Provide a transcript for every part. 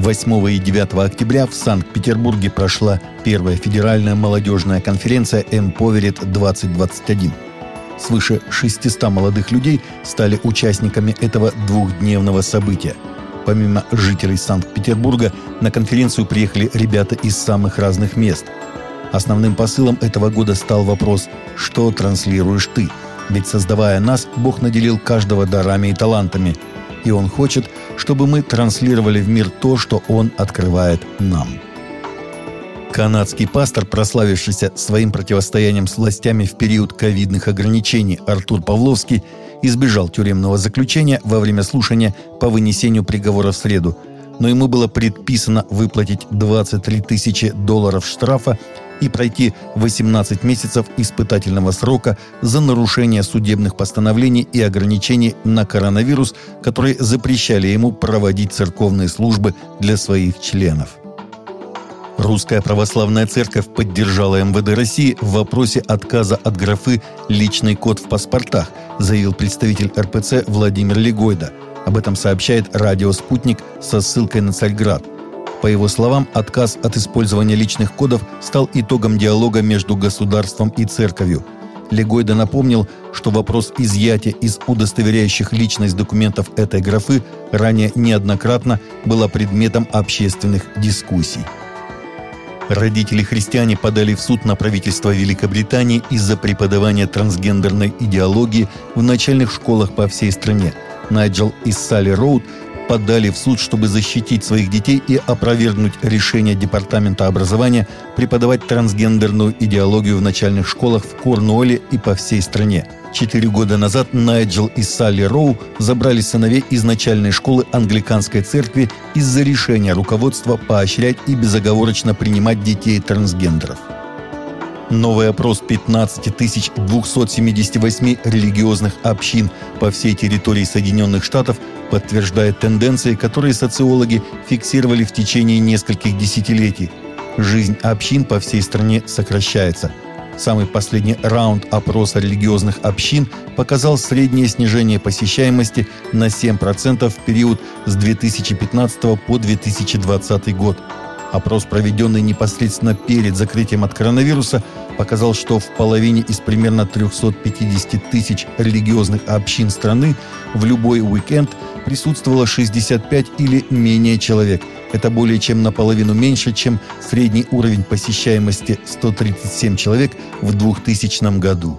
8 и 9 октября в Санкт-Петербурге прошла первая федеральная молодежная конференция «Эмповерит-2021». Свыше 600 молодых людей стали участниками этого двухдневного события. Помимо жителей Санкт-Петербурга, на конференцию приехали ребята из самых разных мест. Основным посылом этого года стал вопрос «Что транслируешь ты?». Ведь создавая нас, Бог наделил каждого дарами и талантами. И Он хочет, чтобы мы транслировали в мир то, что Он открывает нам. Канадский пастор, прославившийся своим противостоянием с властями в период ковидных ограничений Артур Павловский, избежал тюремного заключения во время слушания по вынесению приговора в среду, но ему было предписано выплатить 23 тысячи долларов штрафа и пройти 18 месяцев испытательного срока за нарушение судебных постановлений и ограничений на коронавирус, которые запрещали ему проводить церковные службы для своих членов. Русская православная церковь поддержала МВД России в вопросе отказа от графы «Личный код в паспортах», заявил представитель РПЦ Владимир Легойда. Об этом сообщает радио «Спутник» со ссылкой на Царьград. По его словам, отказ от использования личных кодов стал итогом диалога между государством и церковью. Легойда напомнил, что вопрос изъятия из удостоверяющих личность документов этой графы ранее неоднократно была предметом общественных дискуссий. Родители-христиане подали в суд на правительство Великобритании из-за преподавания трансгендерной идеологии в начальных школах по всей стране. Найджел и Салли Роуд подали в суд, чтобы защитить своих детей и опровергнуть решение Департамента образования преподавать трансгендерную идеологию в начальных школах в Корнуолле и по всей стране – Четыре года назад Найджел и Салли Роу забрали сыновей из начальной школы англиканской церкви из-за решения руководства поощрять и безоговорочно принимать детей трансгендеров. Новый опрос 15 278 религиозных общин по всей территории Соединенных Штатов подтверждает тенденции, которые социологи фиксировали в течение нескольких десятилетий. Жизнь общин по всей стране сокращается – Самый последний раунд опроса религиозных общин показал среднее снижение посещаемости на 7% в период с 2015 по 2020 год. Опрос, проведенный непосредственно перед закрытием от коронавируса, показал, что в половине из примерно 350 тысяч религиозных общин страны в любой уикенд присутствовало 65 или менее человек – это более чем наполовину меньше, чем средний уровень посещаемости 137 человек в 2000 году.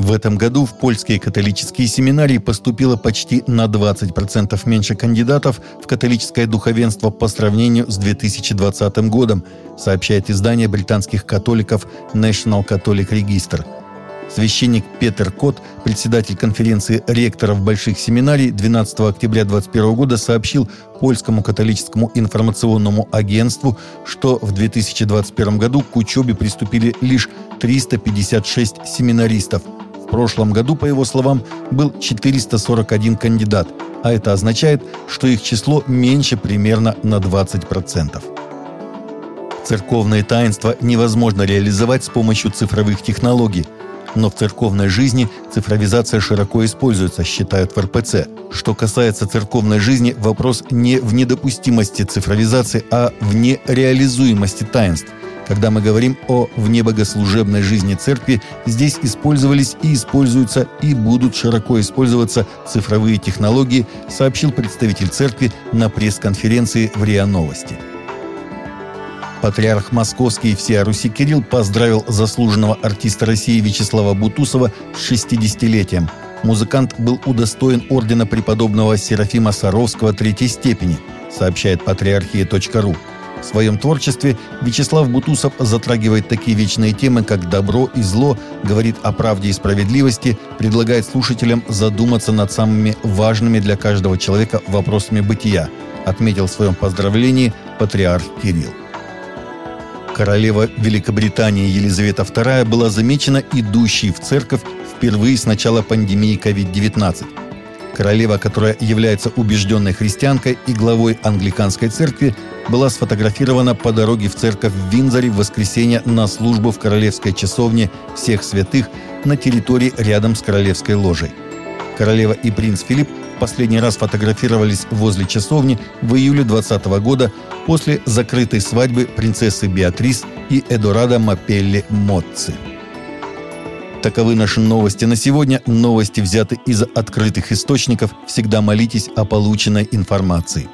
В этом году в польские католические семинарии поступило почти на 20% меньше кандидатов в католическое духовенство по сравнению с 2020 годом, сообщает издание британских католиков National Catholic Register – Священник Петер Кот, председатель конференции ректоров больших семинарий, 12 октября 2021 года сообщил польскому католическому информационному агентству, что в 2021 году к учебе приступили лишь 356 семинаристов. Прошлом году, по его словам, был 441 кандидат, а это означает, что их число меньше примерно на 20%. Церковное таинство невозможно реализовать с помощью цифровых технологий – но в церковной жизни цифровизация широко используется, считают в РПЦ. Что касается церковной жизни, вопрос не в недопустимости цифровизации, а в нереализуемости таинств. Когда мы говорим о внебогослужебной жизни церкви, здесь использовались и используются и будут широко использоваться цифровые технологии, сообщил представитель церкви на пресс-конференции в РИА Новости. Патриарх Московский всея Руси Кирилл поздравил заслуженного артиста России Вячеслава Бутусова с 60-летием. Музыкант был удостоен ордена преподобного Серафима Саровского третьей степени, сообщает патриархия.ру. В своем творчестве Вячеслав Бутусов затрагивает такие вечные темы, как добро и зло, говорит о правде и справедливости, предлагает слушателям задуматься над самыми важными для каждого человека вопросами бытия, отметил в своем поздравлении патриарх Кирилл королева Великобритании Елизавета II была замечена идущей в церковь впервые с начала пандемии COVID-19. Королева, которая является убежденной христианкой и главой англиканской церкви, была сфотографирована по дороге в церковь в Винзоре в воскресенье на службу в королевской часовне всех святых на территории рядом с королевской ложей. Королева и принц Филипп последний раз фотографировались возле часовни в июле 2020 года после закрытой свадьбы принцессы Беатрис и Эдорадо Мапелли Моцци. Таковы наши новости на сегодня. Новости взяты из открытых источников. Всегда молитесь о полученной информации.